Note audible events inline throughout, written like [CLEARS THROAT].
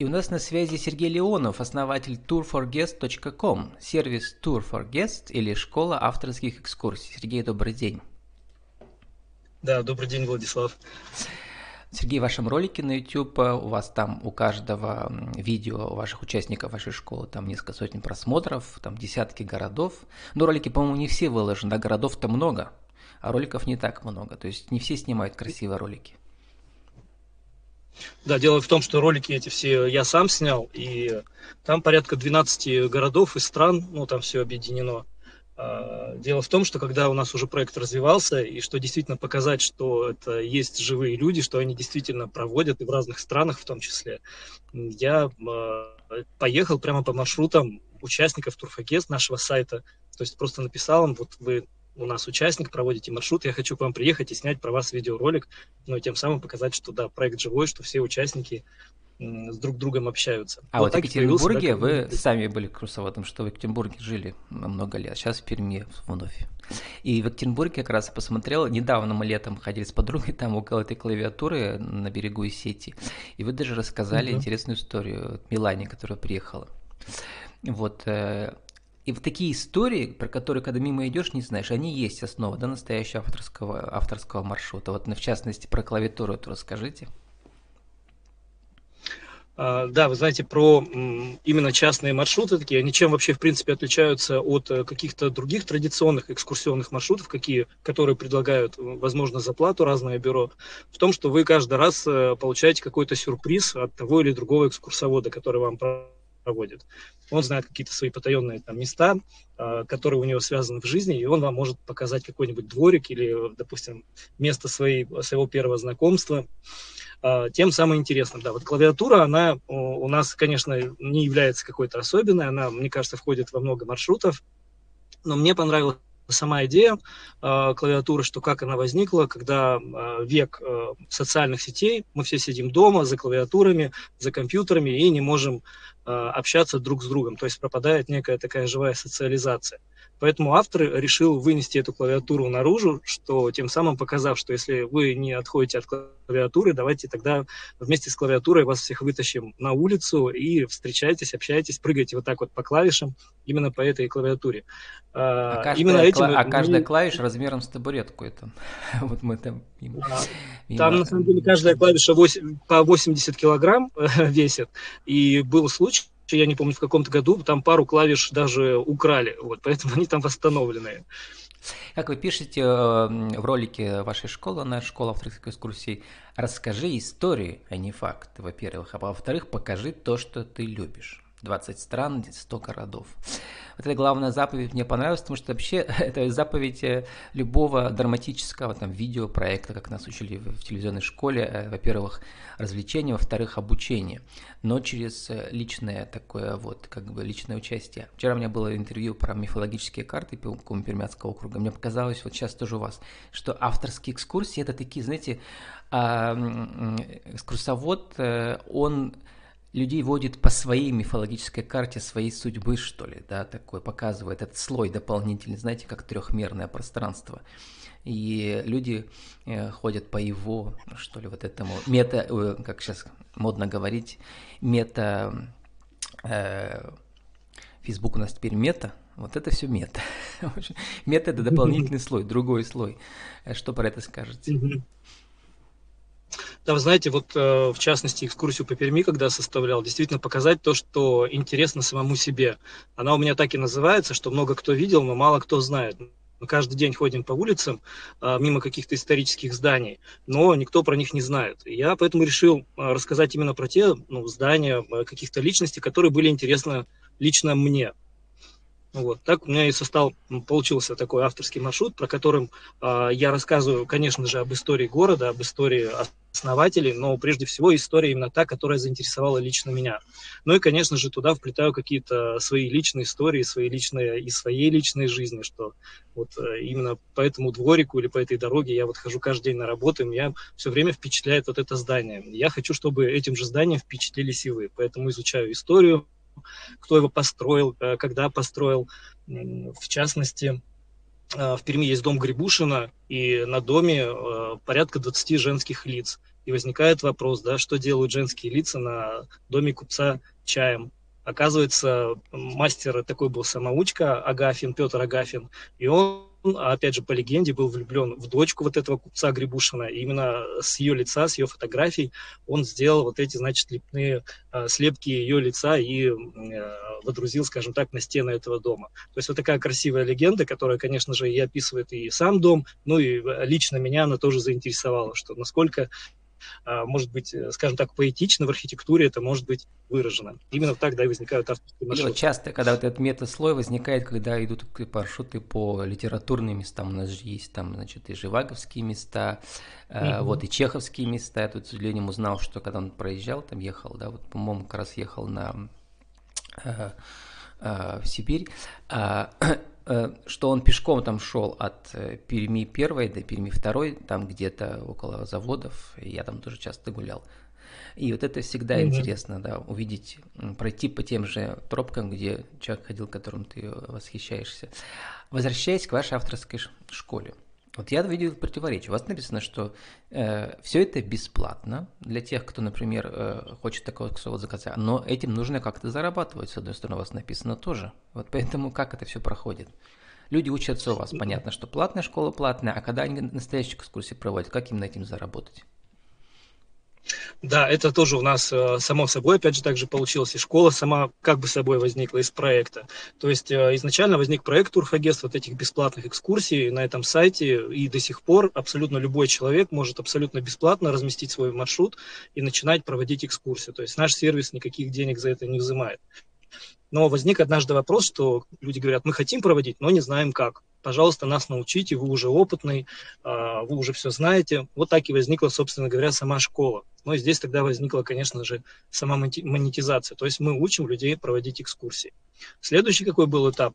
И у нас на связи Сергей Леонов, основатель tourforguest.com, сервис Tour for Guest или школа авторских экскурсий. Сергей, добрый день. Да, добрый день, Владислав. Сергей, в вашем ролике на YouTube, у вас там у каждого видео ваших участников вашей школы там несколько сотен просмотров, там десятки городов. Но ролики, по-моему, не все выложены, а городов-то много, а роликов не так много. То есть не все снимают красивые ролики. Да, дело в том, что ролики эти все я сам снял, и там порядка 12 городов и стран, ну, там все объединено. А, дело в том, что когда у нас уже проект развивался, и что действительно показать, что это есть живые люди, что они действительно проводят и в разных странах в том числе, я а, поехал прямо по маршрутам участников Турфагест нашего сайта. То есть просто написал им, вот вы у нас участник, проводите маршрут, я хочу к вам приехать и снять про вас видеоролик, ну и тем самым показать, что да, проект живой, что все участники с друг другом общаются. А вот, вот в Екатеринбурге вы сами были курсоводом, что в Екатеринбурге жили много лет, сейчас в Перми вновь. И в Екатеринбурге как раз посмотрел, недавно мы летом ходили с подругой там около этой клавиатуры на берегу Исети, и вы даже рассказали угу. интересную историю Милане, которая приехала. Вот, э, и вот такие истории, про которые, когда мимо идешь, не знаешь, они есть основа да, настоящего авторского, авторского маршрута. Вот в частности про клавиатуру это расскажите. А, да, вы знаете, про именно частные маршруты такие, они чем вообще, в принципе, отличаются от э, каких-то других традиционных экскурсионных маршрутов, какие, которые предлагают, возможно, за плату разное бюро, в том, что вы каждый раз э, получаете какой-то сюрприз от того или другого экскурсовода, который вам проводит. Он знает какие-то свои потаенные там места, э, которые у него связаны в жизни, и он вам может показать какой-нибудь дворик или, допустим, место своей, своего первого знакомства. Э, тем самым интересным. Да, вот клавиатура, она у нас, конечно, не является какой-то особенной, она, мне кажется, входит во много маршрутов, но мне понравилась сама идея э, клавиатуры, что как она возникла, когда э, век э, социальных сетей, мы все сидим дома за клавиатурами, за компьютерами и не можем общаться друг с другом, то есть пропадает некая такая живая социализация. Поэтому автор решил вынести эту клавиатуру наружу, что тем самым показав, что если вы не отходите от клавиатуры, давайте тогда вместе с клавиатурой вас всех вытащим на улицу и встречайтесь, общайтесь, прыгайте вот так вот по клавишам именно по этой клавиатуре. А, а каждая, именно этим, а каждая клавиша размером с табуретку это. [LAUGHS] вот мы там... А, там на самом деле каждая клавиша 8, по 80 килограмм весит. И был случай, я не помню, в каком-то году там пару клавиш даже украли, вот, поэтому [LAUGHS] они там восстановленные. Как вы пишете э, в ролике вашей школы, на школа авторских экскурсий, расскажи историю, а не факты, во-первых, а во-вторых, покажи то, что ты любишь. 20 стран, 100 городов. Вот эта главная заповедь мне понравилась, потому что вообще [LAUGHS] это заповедь э, любого драматического там видеопроекта, как нас учили в телевизионной школе. Э, во-первых, развлечение, во-вторых, обучение, но через э, личное такое вот, как бы личное участие. Вчера у меня было интервью про мифологические карты Пермяцкого округа. Мне показалось, вот сейчас тоже у вас, что авторские экскурсии это такие, знаете, а, экскурсовод, он людей водит по своей мифологической карте своей судьбы, что ли, да, такой показывает этот слой дополнительный, знаете, как трехмерное пространство. И люди э, ходят по его, что ли, вот этому мета, э, как сейчас модно говорить, мета, э, Facebook у нас теперь мета, вот это все мета. [LAUGHS] мета это дополнительный слой, другой слой. Э, что про это скажете? Вы знаете, вот э, в частности экскурсию по Перми, когда составлял, действительно показать то, что интересно самому себе. Она у меня так и называется, что много кто видел, но мало кто знает. Мы каждый день ходим по улицам э, мимо каких-то исторических зданий, но никто про них не знает. Я поэтому решил э, рассказать именно про те ну, здания, каких-то личностей, которые были интересны лично мне. Вот. Так у меня и состал, получился такой авторский маршрут, про которым э, я рассказываю, конечно же, об истории города, об истории основателей, но прежде всего история именно та, которая заинтересовала лично меня. Ну и, конечно же, туда вплетаю какие-то свои личные истории, свои личные и своей личной жизни, что вот э, именно по этому дворику или по этой дороге я вот хожу каждый день на работу, и меня все время впечатляет вот это здание. Я хочу, чтобы этим же зданием впечатлились и вы, поэтому изучаю историю, кто его построил, э, когда построил. В частности, в Перми есть дом Грибушина, и на доме порядка 20 женских лиц. И возникает вопрос, да, что делают женские лица на доме купца чаем. Оказывается, мастер такой был самоучка Агафин, Петр Агафин, и он опять же, по легенде, был влюблен в дочку вот этого купца Грибушина. И именно с ее лица, с ее фотографий он сделал вот эти, значит, лепные э, слепки ее лица и э, водрузил, скажем так, на стены этого дома. То есть вот такая красивая легенда, которая, конечно же, и описывает и сам дом, ну и лично меня она тоже заинтересовала, что насколько может быть, э, скажем так, поэтично в архитектуре это может быть выражено. Именно так, да, и возникают авторские маршруты. И вот часто, когда вот этот метаслой возникает, когда идут маршруты по литературным местам, у нас же есть там, значит, и живаговские места, mm-hmm. вот, и чеховские места. Я тут с удивлением узнал, что когда он проезжал, там ехал, да, вот, по-моему, как раз ехал на э, в Сибирь, а, [CLEARS THROAT] что он пешком там шел от э, Перми первой до Перми второй, там где-то около заводов, я там тоже часто гулял. И вот это всегда mm-hmm. интересно, да, увидеть, пройти по тем же тропкам, где человек ходил, которым ты восхищаешься. Возвращаясь к вашей авторской школе. Вот я видел противоречие. У вас написано, что э, все это бесплатно для тех, кто, например, э, хочет такого вот заказать, но этим нужно как-то зарабатывать, с одной стороны, у вас написано тоже. Вот поэтому как это все проходит? Люди учатся у вас, понятно, что платная школа платная, а когда они настоящие экскурсии проводят, как им на этим заработать? Да, это тоже у нас э, само собой, опять же, также получилось, и школа сама как бы собой возникла из проекта. То есть э, изначально возник проект Турфагест вот этих бесплатных экскурсий на этом сайте, и до сих пор абсолютно любой человек может абсолютно бесплатно разместить свой маршрут и начинать проводить экскурсию. То есть наш сервис никаких денег за это не взимает. Но возник однажды вопрос, что люди говорят, мы хотим проводить, но не знаем как пожалуйста, нас научите, вы уже опытный, а, вы уже все знаете. Вот так и возникла, собственно говоря, сама школа. Но здесь тогда возникла, конечно же, сама монетизация. То есть мы учим людей проводить экскурсии. Следующий какой был этап?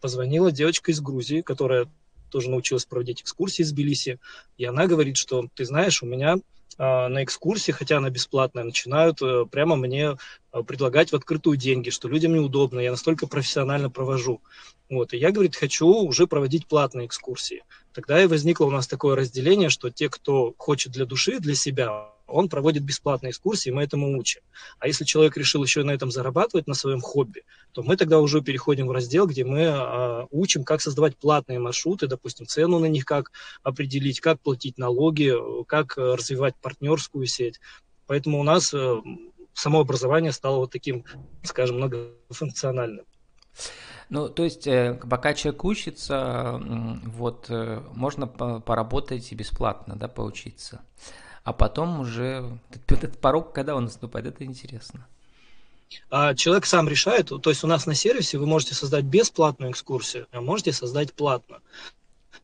Позвонила девочка из Грузии, которая тоже научилась проводить экскурсии из Тбилиси, и она говорит, что ты знаешь, у меня на экскурсии, хотя она бесплатная, начинают э, прямо мне а, предлагать в открытую деньги, что людям неудобно, я настолько профессионально провожу. Вот, и я, говорит, хочу уже проводить платные экскурсии. Тогда и возникло у нас такое разделение, что те, кто хочет для души, для себя, он проводит бесплатные экскурсии, мы этому учим. А если человек решил еще на этом зарабатывать, на своем хобби, то мы тогда уже переходим в раздел, где мы э, учим, как создавать платные маршруты, допустим, цену на них как определить, как платить налоги, как развивать партнерскую сеть. Поэтому у нас э, само образование стало вот таким, скажем, многофункциональным. Ну, то есть, э, пока человек учится, вот, э, можно поработать и бесплатно, да, поучиться а потом уже [LAUGHS] этот порог, когда он наступает, это интересно. А человек сам решает, то есть у нас на сервисе вы можете создать бесплатную экскурсию, а можете создать платно.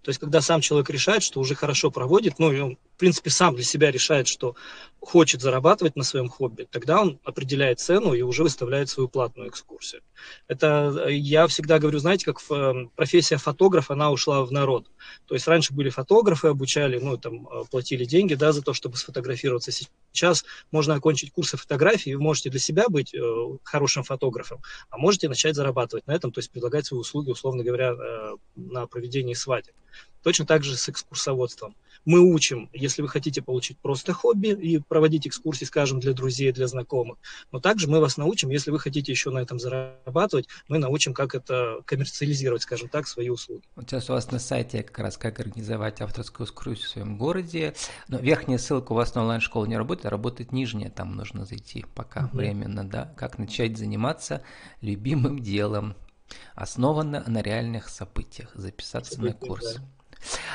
То есть, когда сам человек решает, что уже хорошо проводит, ну, принципе, сам для себя решает, что хочет зарабатывать на своем хобби, тогда он определяет цену и уже выставляет свою платную экскурсию. Это я всегда говорю, знаете, как эм, профессия фотограф, она ушла в народ. То есть раньше были фотографы, обучали, ну, там, э, платили деньги, да, за то, чтобы сфотографироваться. Сейчас можно окончить курсы фотографии, вы можете для себя быть э, хорошим фотографом, а можете начать зарабатывать на этом, то есть предлагать свои услуги, условно говоря, э, на проведении свадеб. Точно так же с экскурсоводством. Мы учим, если вы хотите получить просто хобби и проводить экскурсии, скажем, для друзей, для знакомых, но также мы вас научим, если вы хотите еще на этом зарабатывать, мы научим, как это коммерциализировать, скажем так, свои услуги. Вот сейчас у вас на сайте как раз как организовать авторскую экскурсию в своем городе, но верхняя ссылка у вас на онлайн-школу не работает, а работает нижняя, там нужно зайти пока угу. временно, да, как начать заниматься любимым делом, основано на реальных событиях, записаться События, на курс. Да.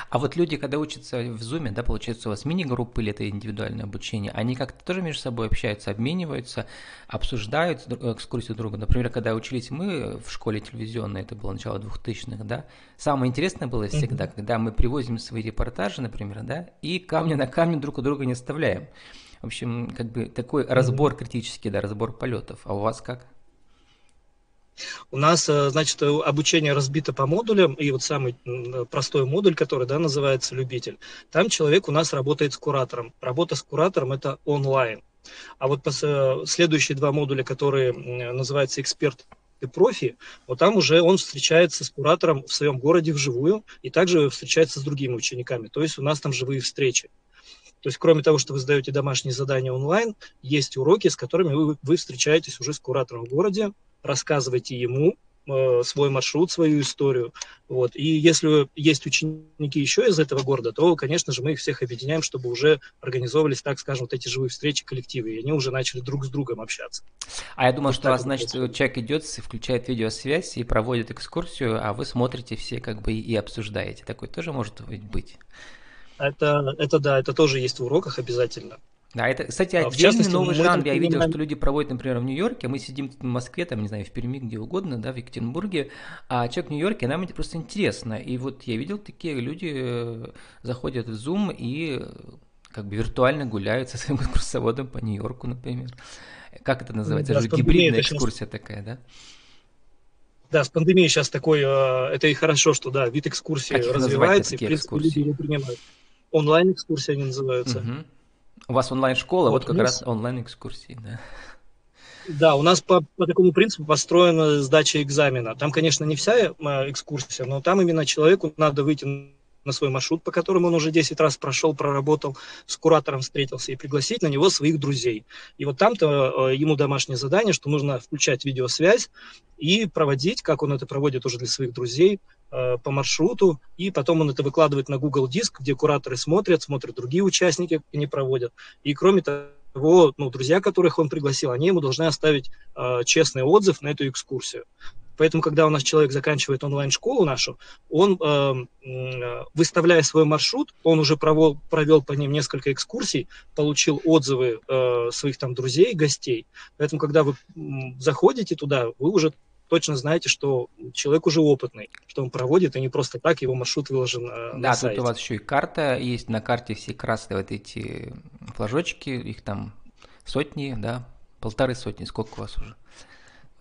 А вот люди, когда учатся в Zoom, да, получается, у вас мини-группы или это индивидуальное обучение, они как-то тоже между собой общаются, обмениваются, обсуждают экскурсию друга. Например, когда учились мы в школе телевизионной, это было начало 2000-х, да, самое интересное было всегда, mm-hmm. когда мы привозим свои репортажи, например, да, и камня на камень друг у друга не оставляем. В общем, как бы такой разбор критический, да, разбор полетов. А у вас как? У нас, э, значит, обучение разбито по модулям, и вот самый простой модуль, который, да, называется «Любитель», там человек у нас работает с куратором. Работа с куратором – это онлайн. А вот следующие два модуля, которые называются «Эксперт» профи, вот там уже он встречается с куратором в своем городе вживую и также встречается с другими учениками. То есть у нас там живые встречи. То есть, кроме того, что вы сдаете домашние задания онлайн, есть уроки, с которыми вы, вы встречаетесь уже с куратором в городе, рассказываете ему э, свой маршрут, свою историю. Вот. И если есть ученики еще из этого города, то, конечно же, мы их всех объединяем, чтобы уже организовывались, так скажем, вот эти живые встречи, коллективы, и они уже начали друг с другом общаться. А я думаю, вот что у вас, значит, человек идет, включает видеосвязь и проводит экскурсию, а вы смотрите все как бы и обсуждаете. Такой тоже может быть? Это, это да, это тоже есть в уроках обязательно. Да, это, кстати, а, отдельный частности, новый жанр. Я видел, что люди проводят, например, в Нью-Йорке, мы сидим в Москве, там, не знаю, в Перми, где угодно, да, в Екатеринбурге, а человек в Нью-Йорке, нам это просто интересно. И вот я видел, такие люди э, заходят в Zoom и э, как бы виртуально гуляют со своим [LAUGHS] экскурсоводом по Нью-Йорку, например. Как это называется? Да, это же гибридная экскурсия сейчас... такая, да? Да, с пандемией сейчас такой, э, это и хорошо, что, да, вид экскурсии как развивается, и, в принципе, экскурсии? люди его принимают. Онлайн-экскурсии они называются. Угу. У вас онлайн-школа, вот, вот как раз онлайн-экскурсии, да. Да, у нас по, по такому принципу построена сдача экзамена. Там, конечно, не вся э, экскурсия, но там именно человеку надо выйти на свой маршрут, по которому он уже 10 раз прошел, проработал, с куратором встретился, и пригласить на него своих друзей. И вот там-то э, ему домашнее задание, что нужно включать видеосвязь и проводить, как он это проводит уже для своих друзей, по маршруту, и потом он это выкладывает на Google Диск, где кураторы смотрят, смотрят другие участники, как они проводят. И кроме того, ну, друзья, которых он пригласил, они ему должны оставить э, честный отзыв на эту экскурсию. Поэтому, когда у нас человек заканчивает онлайн-школу нашу, он, э, выставляя свой маршрут, он уже провел, провел по ним несколько экскурсий, получил отзывы э, своих там друзей, гостей. Поэтому, когда вы заходите туда, вы уже точно знаете, что человек уже опытный, что он проводит, и не просто так его маршрут выложен э, да, на. Да, тут у вас еще и карта есть, на карте все красные вот эти флажочки, их там сотни, да, полторы сотни, сколько у вас уже?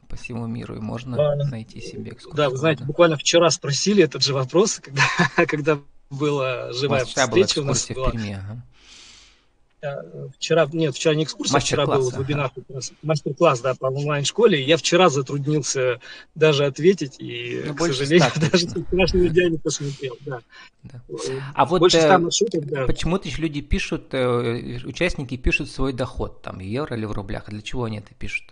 по всему миру, и можно да, найти себе экскурсию. Да, вы знаете, буквально вчера спросили этот же вопрос, [LAUGHS] когда, когда была живая встреча у нас была. В Перми, ага. Э, вчера, нет, вчера не экскурсия, вчера был ага. вебинар, мастер-класс, да, по онлайн-школе. Я вчера затруднился даже ответить, и, ну, к сожалению, даже вчерашнего дня не посмотрел, да. да. А вот больше э, маршрутов, да. почему-то еще люди пишут, э, участники пишут свой доход, там, в евро или в рублях. А для чего они это пишут?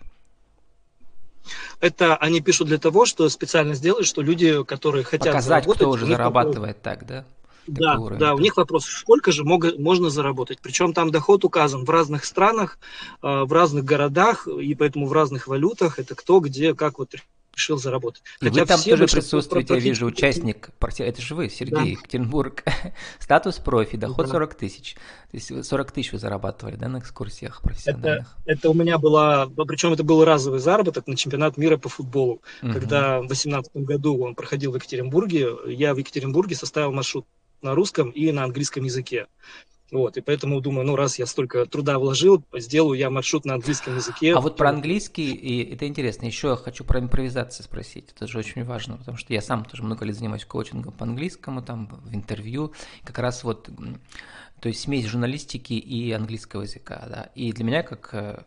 Это они пишут для того, что специально сделать, что люди, которые хотят Показать, кто уже зарабатывает так, да? Да, уровень. да, у них вопрос, сколько же мог, можно заработать. Причем там доход указан в разных странах, э, в разных городах, и поэтому в разных валютах. Это кто, где, как вот решил заработать. И Хотя вы там тоже присутствуете, я вижу, участник, это же вы, Сергей, да. Екатеринбург, [LAUGHS] статус профи, доход да. 40 тысяч. То есть 40 тысяч вы зарабатывали, да, на экскурсиях профессиональных? Это, это у меня была, причем это был разовый заработок на чемпионат мира по футболу. Угу. Когда в 2018 году он проходил в Екатеринбурге, я в Екатеринбурге составил маршрут на русском и на английском языке. Вот, и поэтому думаю, ну, раз я столько труда вложил, сделаю я маршрут на английском языке. А вот про английский, и это интересно, еще я хочу про импровизацию спросить, это же очень важно, потому что я сам тоже много лет занимаюсь коучингом по английскому, там, в интервью, как раз вот, то есть смесь журналистики и английского языка, да, и для меня, как э,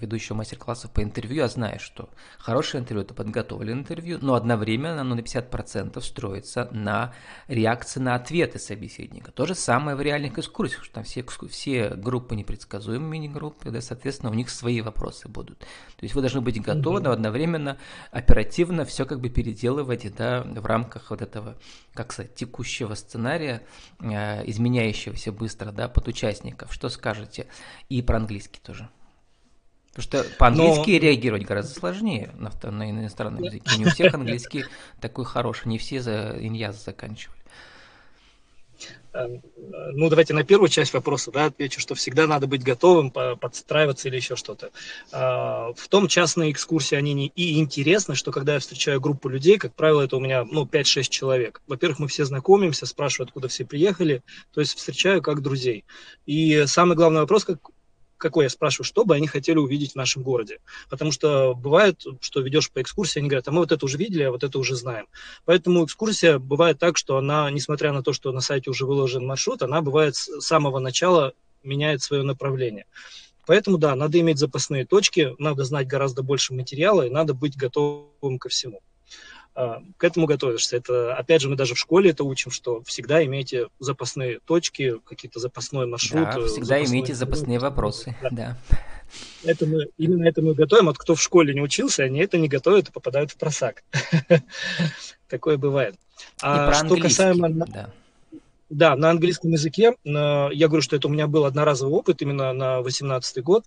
ведущего мастер-классов по интервью, я знаю, что хорошее интервью – это подготовленное интервью, но одновременно оно на 50% строится на реакции на ответы собеседника. То же самое в реальных экскурсиях, что там все, все группы непредсказуемые мини-группы, да, соответственно, у них свои вопросы будут. То есть вы должны быть готовы, но одновременно оперативно все как бы переделывать да, в рамках вот этого, как сказать, текущего сценария, э, изменяющегося быстро да, под участников. Что скажете? И про английский тоже. Потому что по-английски Но... реагировать гораздо сложнее на, на иностранном языке. Не у всех английский такой хороший, не все за иньяз заканчивали. Эм, ну, давайте на первую часть вопроса да, отвечу, что всегда надо быть готовым подстраиваться или еще что-то. А, в том частные экскурсии, они не и интересны, что когда я встречаю группу людей, как правило, это у меня ну, 5-6 человек. Во-первых, мы все знакомимся, спрашиваю, откуда все приехали, то есть встречаю как друзей. И самый главный вопрос, как какой я спрашиваю, что бы они хотели увидеть в нашем городе. Потому что бывает, что ведешь по экскурсии, они говорят, а мы вот это уже видели, а вот это уже знаем. Поэтому экскурсия бывает так, что она, несмотря на то, что на сайте уже выложен маршрут, она бывает с самого начала меняет свое направление. Поэтому, да, надо иметь запасные точки, надо знать гораздо больше материала и надо быть готовым ко всему. А, к этому готовишься. Это, опять же, мы даже в школе это учим, что всегда имейте запасные точки, какие-то запасной маршрут. Да, всегда запасной... имейте запасные вопросы, да. да. Это мы, именно это мы готовим. Вот кто в школе не учился, они это не готовят и попадают в просак. [LAUGHS] Такое бывает. А что касаемо... Да. Да, на английском языке. Я говорю, что это у меня был одноразовый опыт именно на 18 год.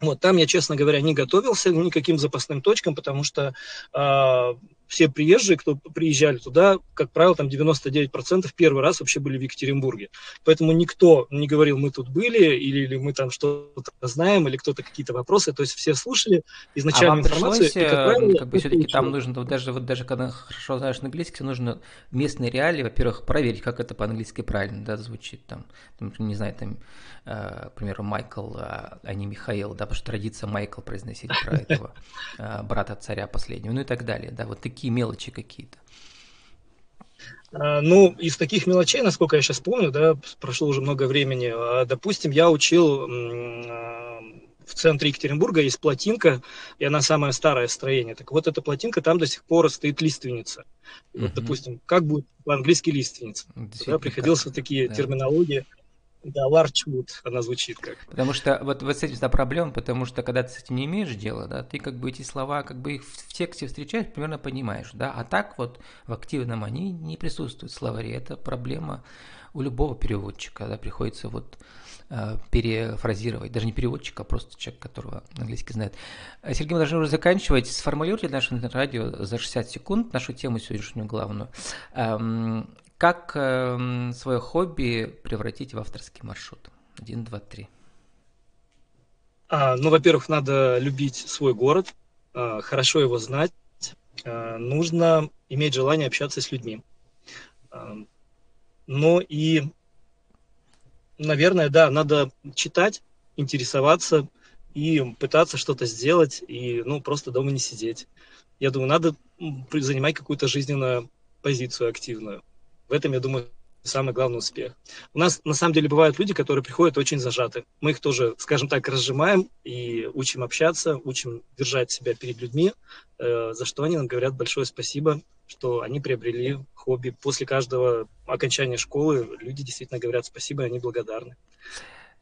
Вот там я, честно говоря, не готовился никаким запасным точкам, потому что э, все приезжие, кто приезжали туда, как правило, там 99% первый раз вообще были в Екатеринбурге. Поэтому никто не говорил, мы тут были, или, или мы там что-то знаем, или кто-то какие-то вопросы. То есть все слушали изначально а вам информацию. Пришлось, и, как правило, как бы все-таки там нужно, вот даже, вот даже когда хорошо знаешь английский, нужно местные реалии, во-первых, проверить, как это по-английски правильно да, звучит. Там, там, не знаю, там, э, к примеру, Майкл, а, а не Михаил, да, потому что традиция Майкл произносить про [LAUGHS] этого э, брата царя последнего, ну и так далее. Да, вот такие такие мелочи какие-то? А, ну, из таких мелочей, насколько я сейчас помню, да, прошло уже много времени. А, допустим, я учил а, в центре Екатеринбурга есть плотинка, и она самое старое строение. Так вот, эта плотинка, там до сих пор стоит лиственница. И вот, допустим, как будет по-английски лиственница? Да, приходилось вот такие да. терминологии да, Larchwood она звучит как. Потому что вот, вот с этим да, проблема, потому что когда ты с этим не имеешь дела, да, ты как бы эти слова, как бы их в, в тексте встречаешь, примерно понимаешь, да, а так вот в активном они не присутствуют в словаре. Это проблема у любого переводчика, да, приходится вот э, перефразировать, даже не переводчик, а просто человек, которого английский знает. Сергей, мы должны уже заканчивать. Сформулируйте наше радио за 60 секунд, нашу тему сегодняшнюю главную. Эм, как э, свое хобби превратить в авторский маршрут? Один, два, три. А, ну, во-первых, надо любить свой город, а, хорошо его знать. А, нужно иметь желание общаться с людьми. А, ну и, наверное, да, надо читать, интересоваться и пытаться что-то сделать, и ну, просто дома не сидеть. Я думаю, надо занимать какую-то жизненную позицию активную. В этом, я думаю, самый главный успех. У нас, на самом деле, бывают люди, которые приходят очень зажаты. Мы их тоже, скажем так, разжимаем и учим общаться, учим держать себя перед людьми, э, за что они нам говорят большое спасибо, что они приобрели хобби. После каждого окончания школы люди действительно говорят спасибо, и они благодарны.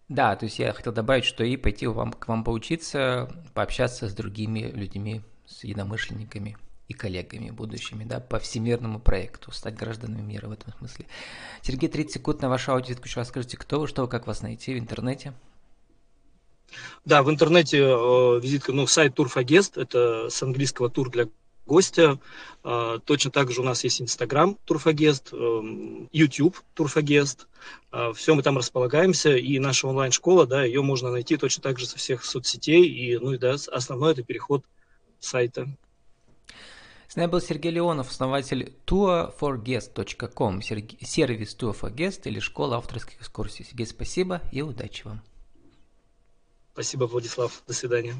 Да, то есть я хотел добавить, что и пойти вам, к вам поучиться, пообщаться с другими людьми, с единомышленниками и коллегами будущими, да, по всемирному проекту, стать гражданами мира в этом смысле. Сергей, 30 секунд на вашу аудиовизитку. Еще расскажите, кто вы, что вы, как вас найти в интернете? Да, в интернете э, визитка, ну, сайт Турфагест, это с английского тур для гостя. Э, точно так же у нас есть Инстаграм Турфагест, э, YouTube Турфагест. Э, все мы там располагаемся, и наша онлайн-школа, да, ее можно найти точно так же со всех соцсетей, и, ну и да, основной это переход сайта. С нами был Сергей Леонов, основатель tourforguest.com, сервис Tour for Guest или школа авторских экскурсий. Сергей, спасибо и удачи вам. Спасибо, Владислав. До свидания.